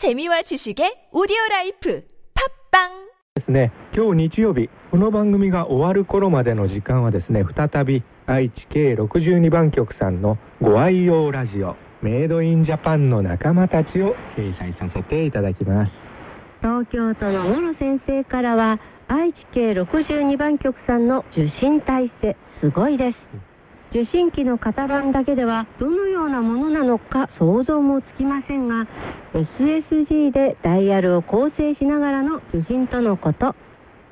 재미와 지식의 오디오 라이프 팝빵ですね、今日日曜日、この番組が終わる頃までの時間はですね、再び愛知系62番局さんのご愛用ラジオ、メイドインジャパンの仲間たちを掲載させていただきます。東京都の諸先生からは愛知系62番局さんの受信体制すごいです 受信機の型番だけではどのようなものなのか想像もつきませんが SSG でダイヤルを構成しながらの受信とのこと。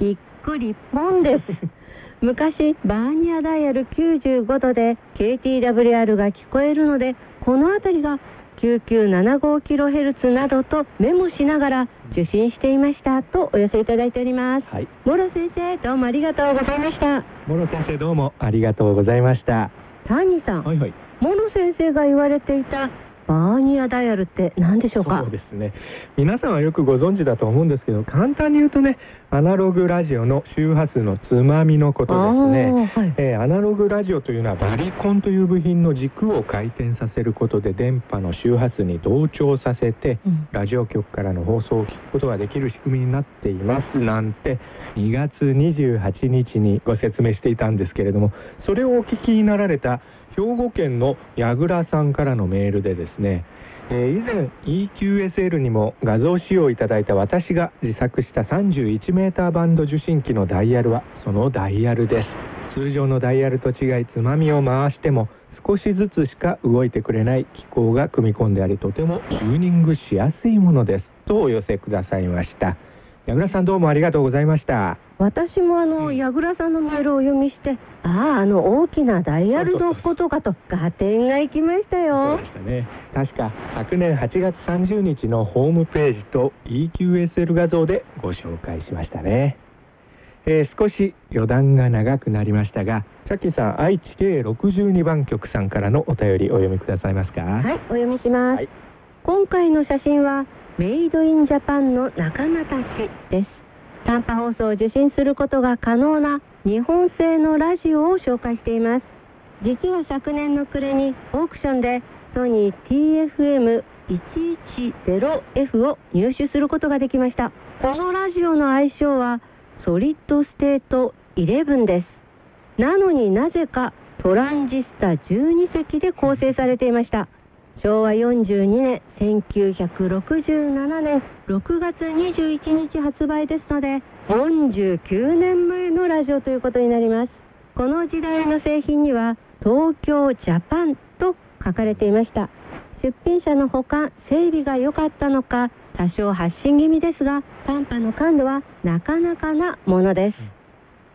びっくりポンです。昔バーニアダイヤル95度で KTWR が聞こえるのでこの辺りが 9975kHz などとメモしながら受信していましたとお寄せいただいております。はい。諸先生、どうもありがとうございました。諸先生どうもありがとうございました。タニーさん、はいはい。諸先生が言われていたバーニアダイヤルって何でしょうか？そうですね。皆さんはよくご存知だと思うんですけど、簡単に言うとね、アナログラジオの周波数のつまみのことですね。はいえーアナログラジオというのはバリコンという部品の軸を回転させることで電波の周波数に同調させて、うんラジオ局からの放送を聞くことができる仕組みになっていますなんて2月28日にご説明していたんですけれどもそれをお聞きになられた兵庫県の矢倉さんからのメールでですねえー以前 EQSL にも画像使用いただいた私が自作した 31m バンド受信機のダイヤルはそのダイヤルです。通常のダイヤルと違いつまみを回しても少しずつしか動いてくれない機構が組み込んでありとてもチューニングしやすいものです。とお寄せくださいました。矢倉さんどうもありがとうございました。私もあの、矢倉さんのメールをお読みして、ああ、あの大きなダイヤルのことかと、合点がいきましたそうよで。したね確か昨年8月30日のホームページと EQSL 画像でご紹介しましたねえー少し余談が長くなりましたがチャッキーさん愛知系62番局さんからのお便りお読みくださいますか？はい、お読みします。はい今回の写真は、メイドインジャパンの仲間たちです。短波放送を受信することが可能な日本製のラジオを紹介しています。実は昨年の暮れにオークションでソニー TFM110F を入手することができました。このラジオの愛称はソリッドステート11です。なのになぜかトランジスタ12石で構成されていました。昭和42年、1967年6月21日発売ですので、49年前のラジオということになります。この時代の製品には、東京ジャパンと書かれていました。出品者の保管、整備が良かったのか、多少発信気味ですが、短波の感度はなかなかなものです。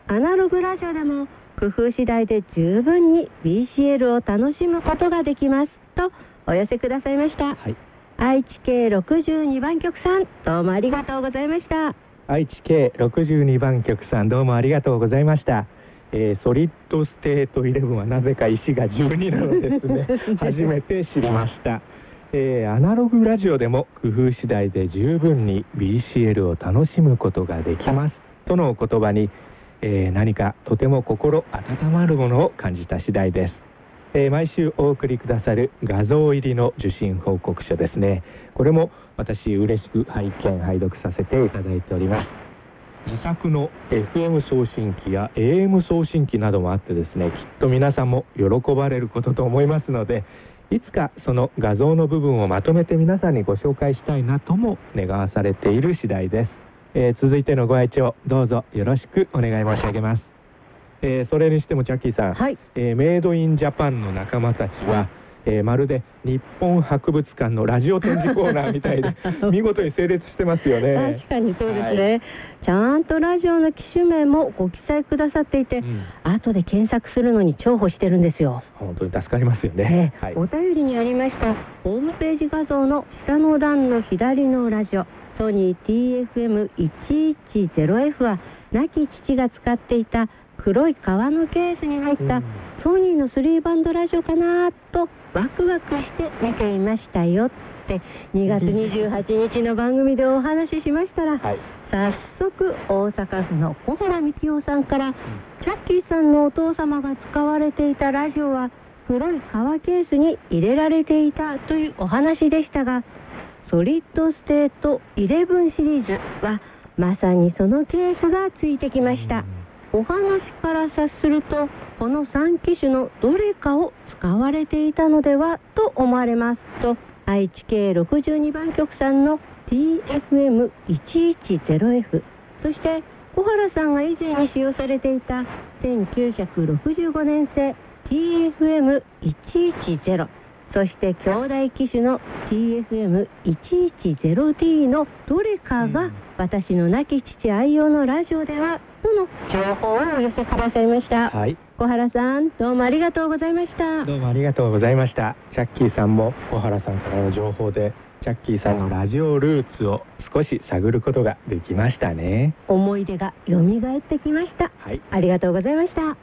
アナログラジオでも工夫次第で十分に BCL を楽しむことができますとお寄せくださいました、はい。愛知系62番局さんどうもありがとうございました。愛知系62番局さんどうもありがとうございました、えーソリッドステート11はなぜか石が12なのですね。初めて知りました、えーアナログラジオでも工夫次第で十分に BCL を楽しむことができます。とのお言葉に、えー何かとても心温まるものを感じた次第ですえー毎週お送りくださる画像入りの受信報告書ですね。これも私嬉しく拝見拝読させていただいております。自作の FM 送信機や AM 送信機などもあってですねきっと皆さんも喜ばれることと思いますのでいつかその画像の部分をまとめて皆さんにご紹介したいなとも願わされている次第です、えー続いてのご愛聴どうぞよろしくお願い申し上げます、えーそれにしてもチャッキーさん、はい。えーメイドインジャパンの仲間たちは、えーまるで日本博物館のラジオ展示コーナーみたいで 見事に整列してますよね。確かにそうですね、ちゃんとラジオの機種名もご記載くださっていて、うん。後で検索するのに重宝してるんですよ。本当に助かりますよね、はい。ええお便りにありました。ホームページ画像の下の段の左のラジオ。ソニー TFM110F は亡き父が使っていた黒い革のケースに入ったうん。ソニーの3バンドラジオかなとワクワクして見ていましたよって2月28日の番組でお話ししましたら、はい。早速大阪府の小原幹夫さんから、チャッキーさんのお父様が使われていたラジオは黒い革ケースに入れられていたというお話でしたがソリッドステート11シリーズはまさにそのケースがついてきましたお話から察するとこの3機種のどれかを使われていたのではと思われます。と愛知系62番局さんの TFM110F そして小原さんが以前に使用されていた1965年製 TFM110 そして兄弟機種の TFM110D のどれかが私の亡き父愛用のラジオではとの情報をお寄せくださいました、はい。小原さんどうもありがとうございました。どうもありがとうございました。チャッキーさんも小原さんからの情報でチャッキーさんのラジオルーツを少し探ることができましたね。思い出が蘇ってきました。はい。ありがとうございました。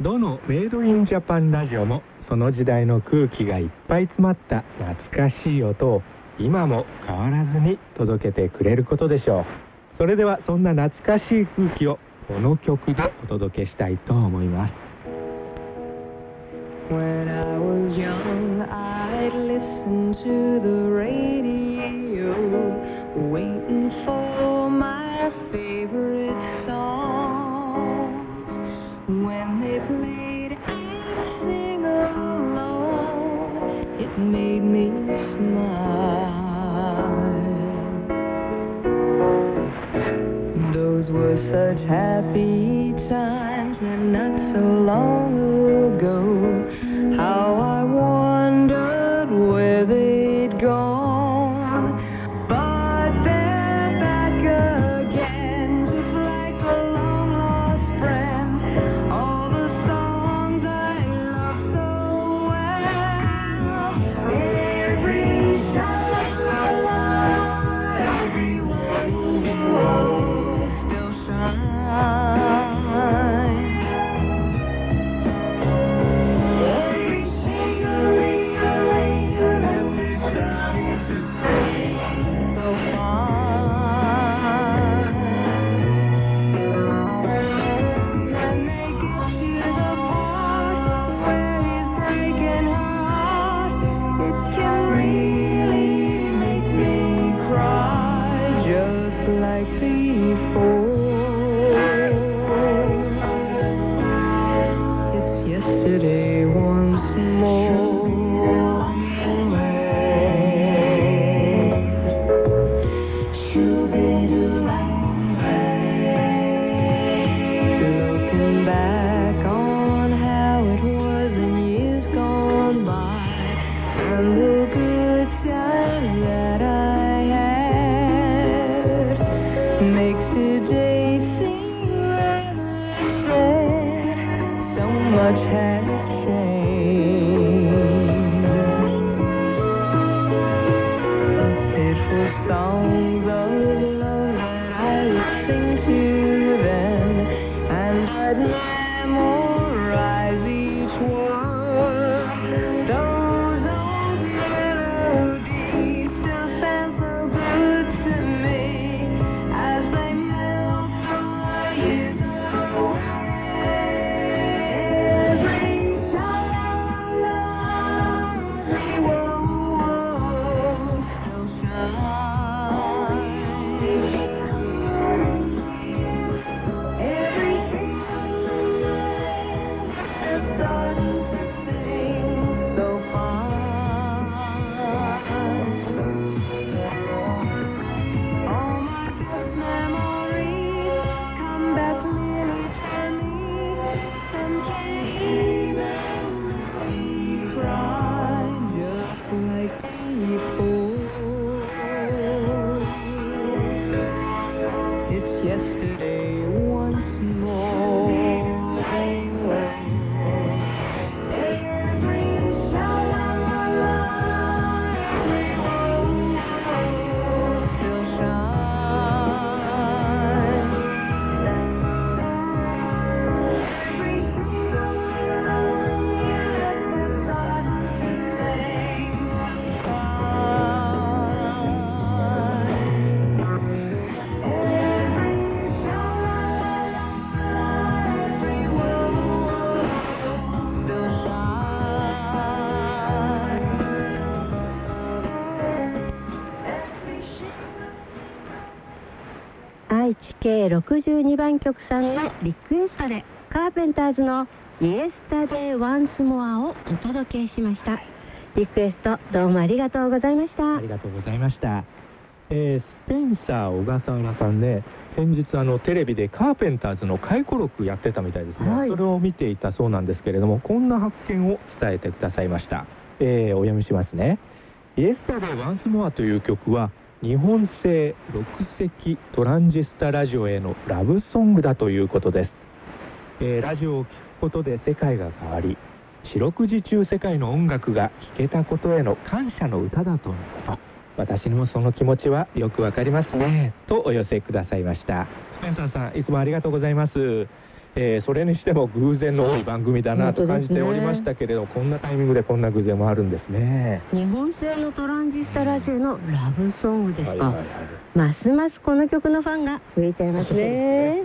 どのメイドインジャパンラジオもその時代の空気がいっぱい詰まった懐かしい音を今も変わらずに届けてくれることでしょう。それではそんな懐かしい空気をこの曲でお届けしたいと思います。When I was young, I'd listen to the radio, 愛知系62番局さんのリクエストでカーペンターズの「イエスタデイ・ワンスモア」をお届けしましたリクエストどうもありがとうございましたありがとうございました。えースペンサー小笠原さんね、先日あのテレビでカーペンターズの回顧録やってたみたいですね、はいそれを見ていたそうなんですけれども、こんな発見を伝えてくださいました。えーお読みしますね。イエスタデイ・ワンスモアという曲は、日本製6席トランジスタラジオへのラブソングだということです。えーラジオを聴くことで世界が変わり四六時中世界の音楽が聴けたことへの感謝の歌だとのこと。私にもその気持ちはよくわかりますね。とお寄せくださいました。スペンサーさんいつもありがとうございます。えーそれにしても偶然の多い番組だなと感じておりましたけれど、こんなタイミングでこんな偶然もあるんですね。日本製のトランジスタラジオのラブソングですか、はいはいはい。ますますこの曲のファンが増えちゃいますね。え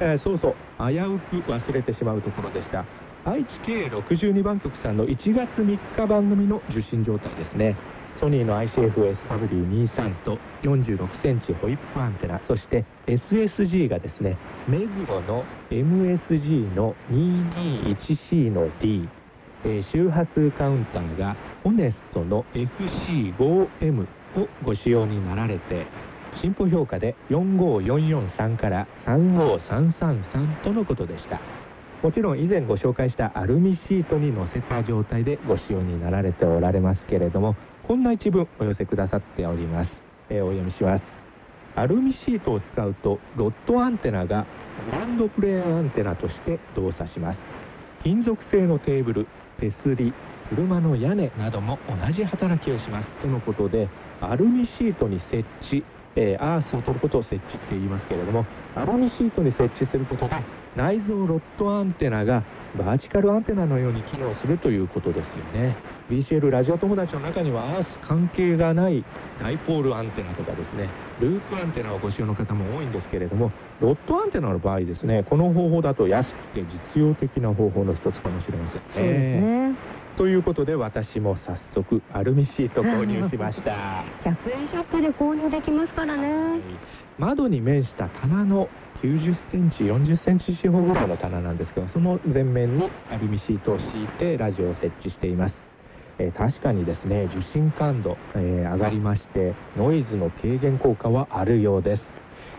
ーそうそう。危うく忘れてしまうところでした。愛知系62番局さんの1月3日番組の受信状態ですねソニーの ICF-SW23 と46センチホイップアンテナそして SSG がですね目黒の MSG の 221C の D 周波数カウンターがホネストの FC5M をご使用になられて進歩評価で45443から35333とのことでした。もちろん以前ご紹介したアルミシートに乗せた状態でご使用になられておられますけれどもこんな一文お寄せくださっております、えーお読みします。アルミシートを使うとロッドアンテナがグランドプレーアンテナとして動作します。金属製のテーブル手すり車の屋根なども同じ働きをします。とのことでアルミシートに設置、えーアースを取ることを設置って言いますけれどもアルミシートに設置することで内蔵ロッドアンテナがバーチカルアンテナのように機能するということですよね。BCL ラジオ友達の中にはアース関係がないダイポールアンテナとかですねループアンテナをご使用の方も多いんですけれどもロッドアンテナの場合ですねこの方法だと安くて実用的な方法の一つかもしれませんね。そうですね。ということで私も早速アルミシート購入しました。100円ショップで購入できますからね。窓に面した棚の90センチ40センチ四方ぐらいの棚なんですけどその前面にアルミシートを敷いてラジオを設置しています、えー確かにですね受信感度、えー上がりましてノイズの軽減効果はあるようです、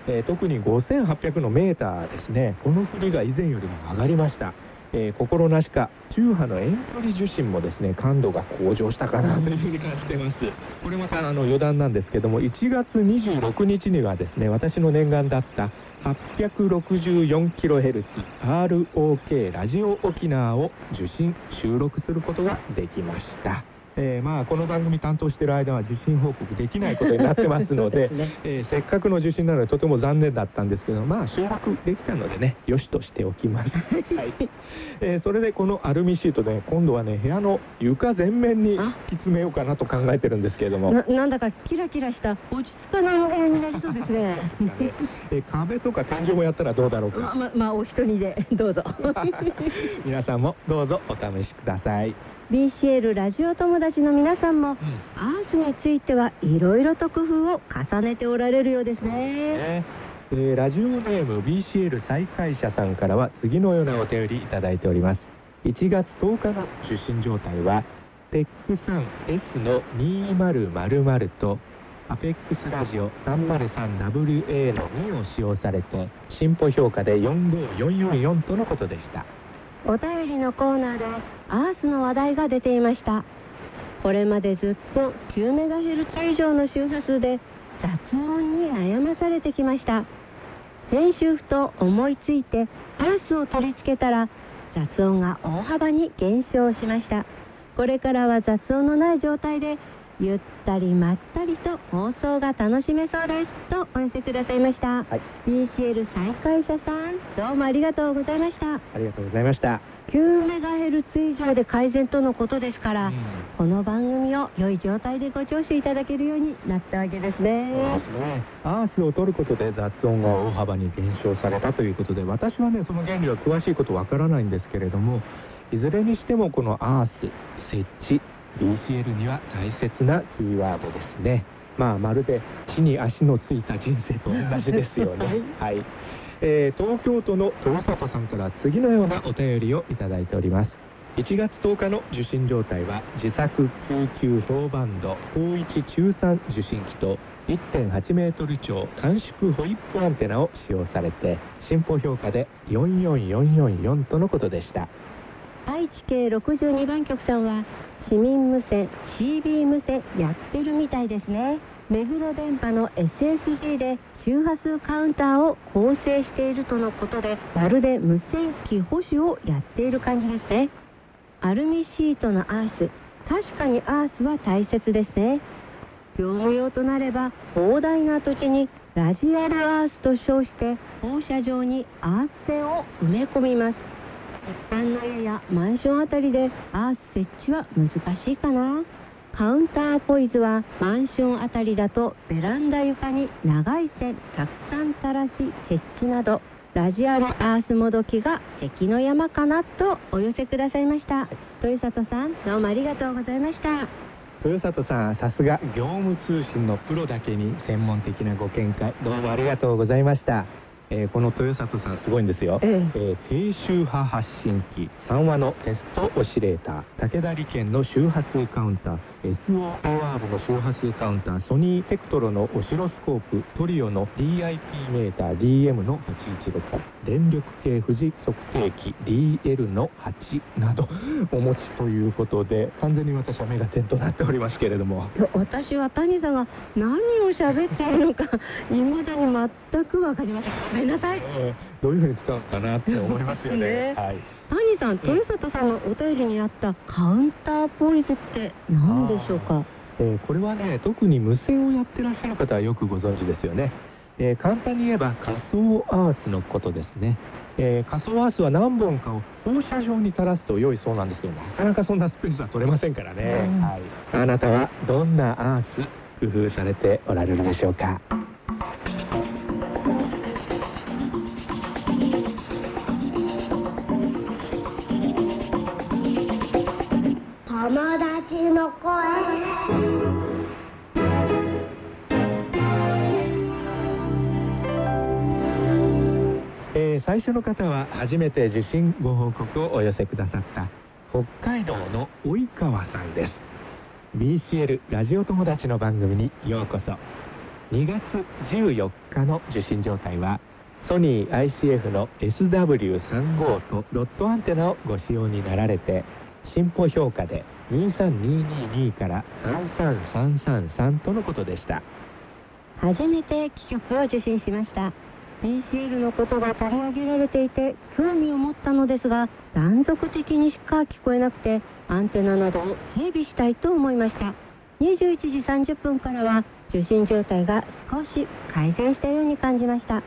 えー特に5800のメーターですねこの振りが以前よりも上がりました。えー心なしか中波の遠距離受信もですね感度が向上したかなというふうに感じてます。これまたあの余談なんですけども1月26日にはですね私の念願だった 864kHz ROK ラジオ沖縄を受信収録することができました。えーまあこの番組担当している間は受信報告できないことになってますので ね。えーせっかくの受信なのでとても残念だったんですけどまあ収録できたのでねよしとしておきます、はい。えーそれでこのアルミシートで今度はね部屋の床全面に敷き詰めようかなと考えてるんですけれども。ななんだかキラキラした落ち着かないお部屋になりそうですね。えー壁とか天井もやったらどうだろうまかままあお一人でどうぞ。皆さんもどうぞお試しください、BCL ラジオ友達の皆さんもアースについてはいろいろと工夫を重ねておられるようですね。ね。えーラジオネーム BCL 再開者さんからは次のようなお便りいただいております。1月10日の受信状態は PEC3S の2000とアペックスラジオ 303WA の2を使用されて進歩評価で45444とのことでしたお便りのコーナーでアースの話題が出ていました。これまでずっと 9MHz 以上の周波数で雑音に悩まされてきました。先週ふと思いついてアースを取り付けたら雑音が大幅に減少しました。これからは雑音のない状態でゆったりまったりと放送が楽しめそうです。とお寄せくださいました、はい。BCL 再開者さんどうもありがとうございました。ありがとうございました、9MHz 以上で改善とのことですから、うん。この番組を良い状態でご聴取いただけるようになったわけですね。アースを取ることで雑音が大幅に減少されたということで私はねその原理は詳しいことわからないんですけれどもいずれにしてもこのアース設置 BCL には大切なキーワードですね。まあまるで地に足のついた人生と同じですよね。はい、えー東京都の豊里さんから次のようなお便りをいただいております。1月10日の受信状態は自作救急評バンド高一中3受信機と1.8メートル超短縮ホイップアンテナを使用されて進歩評価で44444とのことでした。愛知系62番局さんは市民無線 CB 無線やってるみたいですね。目黒電波の SSG で周波数カウンターを構成しているとのことでまるで無線機保守をやっている感じですね。アルミシートのアース確かにアースは大切ですね。業務用となれば広大な土地にラジアルアースと称して放射状にアース線を埋め込みます。一般の家やマンションあたりでアース設置は難しいかな？カウンターポイズはマンションあたりだとベランダ床に長い線たくさん垂らし設置などラジアルアースもどきが関の山かなとお寄せくださいました。豊里さんどうもありがとうございました。豊里さんさすが業務通信のプロだけに専門的なご見解どうもありがとうございました、えーこの豊里さんすごいんですよ、ええ。ー低周波発信機。3話のテストオシレーター。武田利権の周波数カウンター SOR の周波数カウンターソニーテクトロのオシロスコープトリオの DIP メーター DM の816電力計富士測定器 DL の8などお持ちということで完全に私は目が点となっておりますけれども。私は谷さんが何を喋っているのか未だに全く分かりません。ごめんなさい。えーどういうふうに使うのかなって思いますよね。ねはい。谷さん豊里さんのお便りにあったカウンターポイズって何でしょうか？えーこれはね、特に無線をやってらっしゃる方はよくご存知ですよね。えー簡単に言えば仮想アースのことですね。えー仮想アースは何本かを放射状に垂らすと良いそうなんですけど、なかなかそんなスペースは取れませんからね。うんはい。あなたはどんなアース工夫されておられるでしょうか？達の声えー最初の方は初めて受信ご報告をお寄せくださった北海道の及川さんです。BCL ラジオ友達の番組にようこそ。2月14日の受信状態はソニー ICF の SW35 とロットアンテナをご使用になられて進歩評価で23222から33333とのことでした。初めて企曲を受信しました。BCL のことが取り上げられていて興味を持ったのですが断続的にしか聞こえなくてアンテナなどを整備したいと思いました。21時30分からは受信状態が少し改善したように感じました。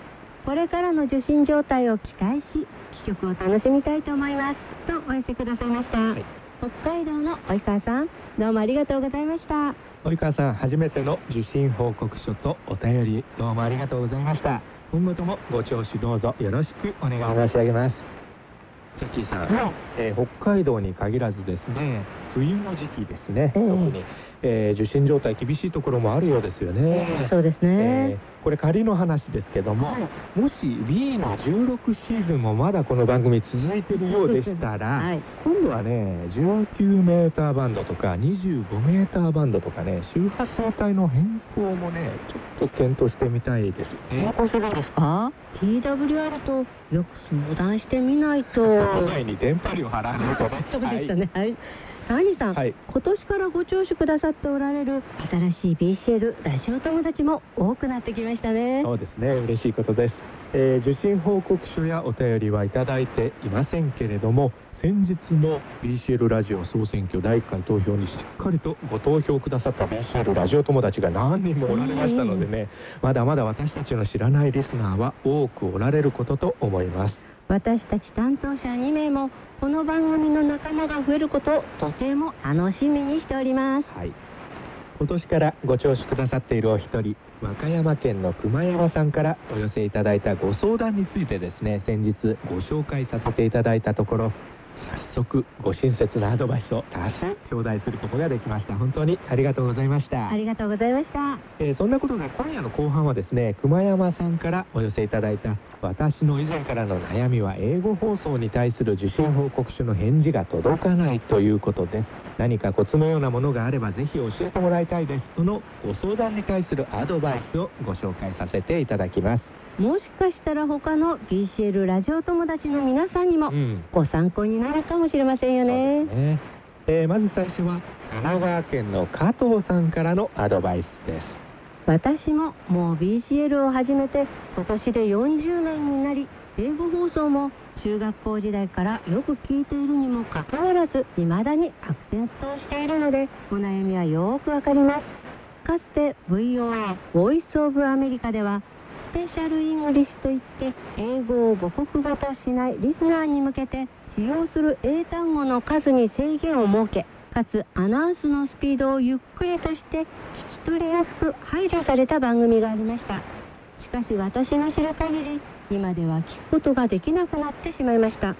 これからの受信状態を期待し企曲を楽しみたいと思います。とお寄せくださいました、い北海道の及川さんどうもありがとうございました。及川さん初めての受信報告書とお便りどうもありがとうございました。今後ともご聴取どうぞよろしくお願い申し上げます。ジャッキーさん、はい。えー北海道に限らずですね冬の時期ですね、ええ特に、えー受信状態厳しいところもあるようですよね、そうですね、えーこれ仮の話ですけども、はい。もし B の16シーズンもまだこの番組続いてるようでしたら、はい。今度はね19メーターバンドとか25メーターバンドとかね周波数帯の変更もねちょっと検討してみたいですね。するんですか？TWR とよく相談してみないと。そ の前に電波料払わないとね。そうでしたね。はい谷さん、はい。今年からご聴取くださっておられる新しい BCL ラジオ友達も多くなってきましたね。そうですね。嬉しいことです、えー受信報告書やお便りはいただいていませんけれども先日の BCL ラジオ総選挙第1回投票にしっかりとご投票くださった BCL ラジオ友達が何人もおられましたのでねまだまだ私たちの知らないリスナーは多くおられることと思います私たち担当者2名もこの番組の仲間が増えることをとても楽しみにしております。はい。今年からご聴取くださっているお一人和歌山県の熊山さんからお寄せいただいたご相談についてですね先日ご紹介させていただいたところ早速ご親切なアドバイスを多数頂戴することができました。本当にありがとうございました。ありがとうございました。えーそんなことで今夜の後半はですね熊山さんからお寄せいただいた私の以前からの悩みは英語放送に対する受信報告書の返事が届かないということです。何かコツのようなものがあればぜひ教えてもらいたいです。そのご相談に対するアドバイスをご紹介させていただきます。もしかしたら他の BCL ラジオ友達の皆さんにもうん。ご参考になるかもしれませんよね。ね。えーまず最初は神奈川県の加藤さんからのアドバイスです。私ももう BCL を始めて今年で40年になり英語放送も中学校時代からよく聞いているにもかかわらず未だに悪戦苦闘しているのでお悩みはよくわかります。かつて VOA Voice of America では Special English といって英語を母国語としないリスナーに向けて使用する英単語の数に制限を設けかつアナウンスのスピードをゆっくりとして聞き取りやすく配慮された番組がありました。しかし私の知る限り今では聞くことができなくなってしまいました。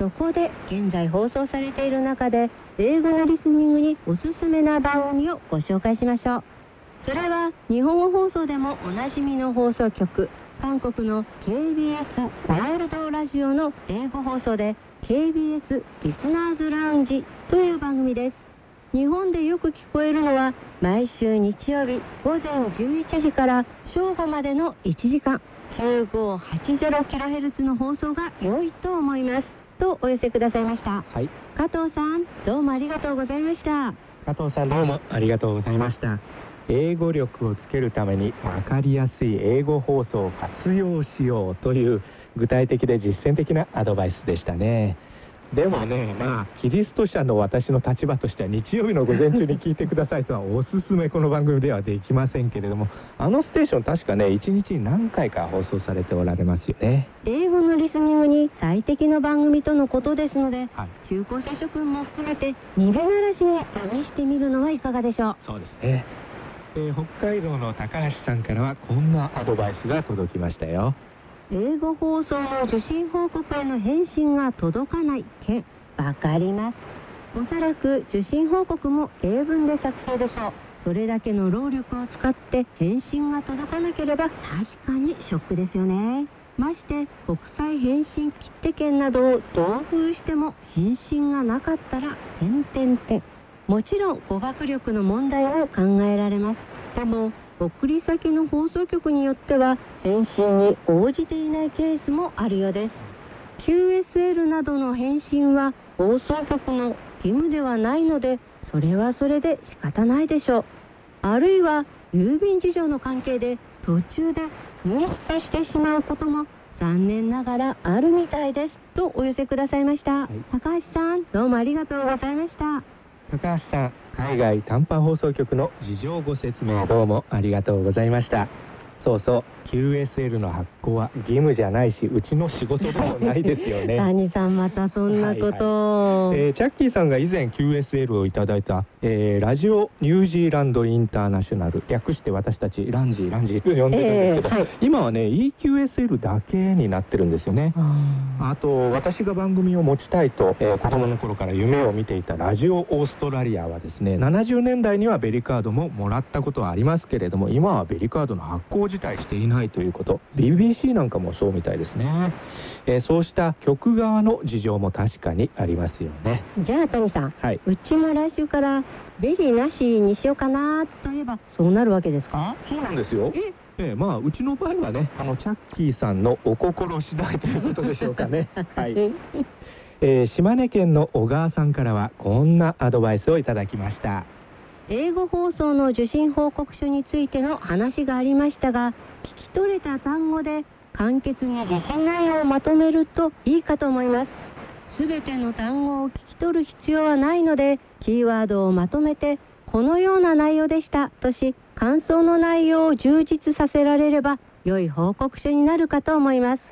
そこで現在放送されている中で英語のリスニングにおすすめな番組をご紹介しましょう。それは日本語放送でもおなじみの放送局韓国の KBS ワールドラジオの英語放送で KBS リスナーズラウンジという番組です。日本でよく聞こえるのは毎週日曜日午前11時から正午までの1時間 9580kHz の放送が良いと思います。とお寄せくださいました。はい。加藤さんどうもありがとうございました。加藤さんどうもありがとうございました。英語力をつけるために分かりやすい英語放送を活用しようという具体的で実践的なアドバイスでしたね。でもねまあキリスト者の私の立場としては日曜日の午前中に聞いてくださいとはおすすめこの番組ではできませんけれどもあのステーション確かね1日に何回か放送されておられますよね。英語のリスニングに最適な番組とのことですのではい。中高生諸君も含めて二度鳴らしに試してみるのはいかがでしょう。そうですね、えー北海道の高橋さんからはこんなアドバイスが届きましたよ英語放送の受信報告への返信が届かない件。わかります。おそらく受信報告も英文で作成でしょう。それだけの労力を使って返信が届かなければ確かにショックですよね。まして国際返信切手券などを同封しても返信がなかったら点々点もちろん語学力の問題も考えられます。でも送り先の放送局によっては返信に応じていないケースもあるようです。QSL などの返信は放送局の義務ではないのでそれはそれで仕方ないでしょう。あるいは郵便事情の関係で途中で紛失してしまうことも残念ながらあるみたいです。とお寄せくださいました、い。高橋さんどうもありがとうございました高橋さん海外短波放送局の事情ご説明どうもありがとうございました。そうそう QSL の発行は義務じゃないしうちの仕事でもないですよね。谷さんまたそんなこと。を、えーチャッキーさんが以前 QSL をいただいた、えーラジオニュージーランドインターナショナル略して私たちランジーランジーと呼んでるんですけど、えーはい。今はね EQSL だけになってるんですよね。ああと私が番組を持ちたいと、えー子供の頃から夢を見ていたラジオオーストラリアはですね70年代にはベリカードももらったことはありますけれども今はベリカードの発行自体していないということ。BBC なんかもそうみたいですね、えーそうした局側の事情も確かにありますよね。ーじゃあ谷さんはい。うちも来週からベリーなしにしようかなといえばそうなるわけですか？そうなんですよ。え？ええまあうちの場合はねあのチャッキーさんのお心次第ということでしょうかね。はい、えー島根県の小川さんからはこんなアドバイスをいただきました。英語放送の受信報告書についての話がありましたが取れた単語で簡潔に受信内容をまとめるといいかと思います。すべての単語を聞き取る必要はないのでキーワードをまとめてこのような内容でしたとし感想の内容を充実させられれば良い報告書になるかと思います。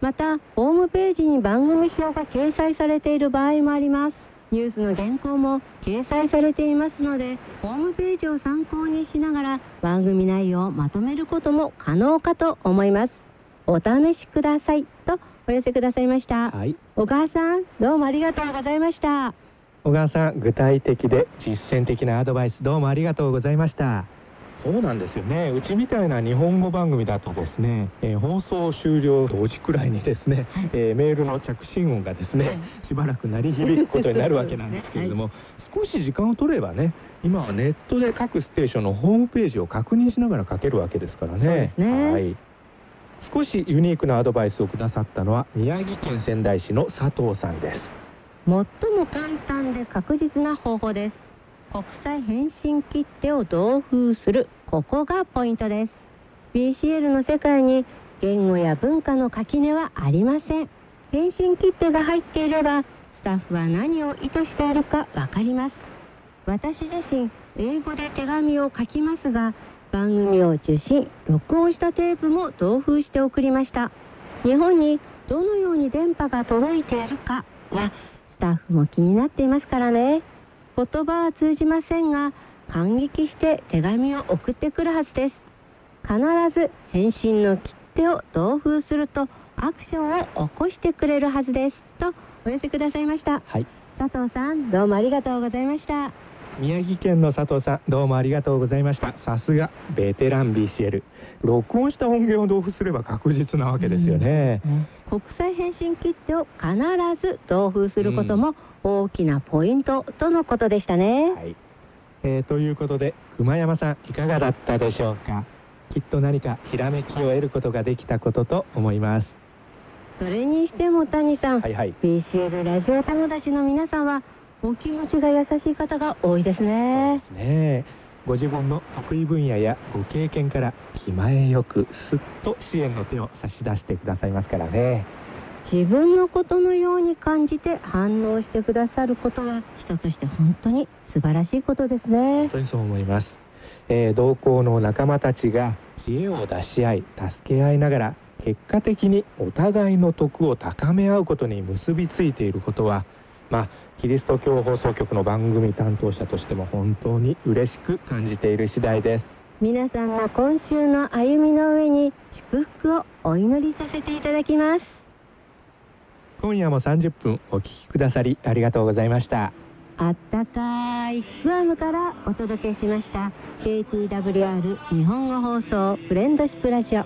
またホームページに番組表が掲載されている場合もあります。ニュースの原稿も掲載されていますのでホームページを参考にしながら番組内容をまとめることも可能かと思いますお試しくださいとお寄せくださいました。はい小川さん、どうもありがとうございました。小川さん具体的で実践的なアドバイスどうもありがとうございましたそうなんですよね。うちみたいな日本語番組だとですね、えー放送終了同時くらいにですね、えーメールの着信音がですねしばらく鳴り響くことになるわけなんですけれども、少し時間を取ればね今はネットで各ステーションのホームページを確認しながら書けるわけですからね。ね。はい。少しユニークなアドバイスをくださったのは宮城県仙台市の佐藤さんです。最も簡単で確実な方法です。国際返信切手を同封する。ここがポイントです。BCL の世界に言語や文化の垣根はありません。返信切手が入っていれば、スタッフは何を意図しているかわかります。私自身、英語で手紙を書きますが、番組を受信、録音したテープも同封して送りました。日本にどのように電波が届いているかは、スタッフも気になっていますからね。言葉は通じませんが、感激して手紙を送ってくるはずです。必ず返信の切手を同封するとアクションを起こしてくれるはずです。とお寄せくださいました。はい佐藤さん、どうもありがとうございました。宮城県の佐藤さんどうもありがとうございましたさすがベテラン BCL 録音した音源を同封すれば確実なわけですよね、国際返信切手を必ず同封することも大きなポイントとのことでしたね。はい、えーということで熊山さんいかがだったでしょうか？きっと何かひらめきを得ることができたことと思います。それにしても谷さん、はいはい。BCL ラジオ友達の皆さんはお気持ちが優しい方が多いですね。ね。えご自分の得意分野やご経験から気前よくすっと支援の手を差し出してくださいますからね自分のことのように感じて反応してくださることは人として本当に素晴らしいことですね本。当にそう思います、えー同行の仲間たちが知恵を出し合い助け合いながら結果的にお互いの徳を高め合うことに結びついていることはまあキリスト教放送局の番組担当者としても本当に嬉しく感じている次第です。皆さんの今週の歩みの上に祝福をお祈りさせていただきます。今夜も30分お聞きくださりありがとうございました。あったかいグアムからお届けしました。KTWR 日本語放送フレンドシップラジオ。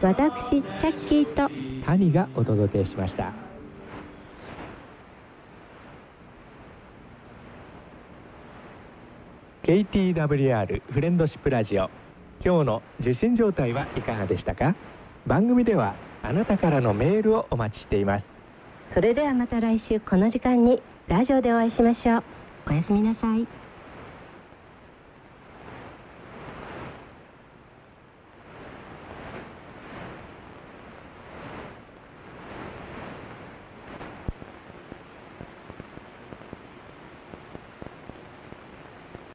私チャッキーと。谷がお届けしました「KTWR フレンドシップラジオ」今日の受信状態はいかがでしたか？番組ではあなたからのメールをお待ちしています。それではまた来週この時間にラジオでお会いしましょう。おやすみなさい。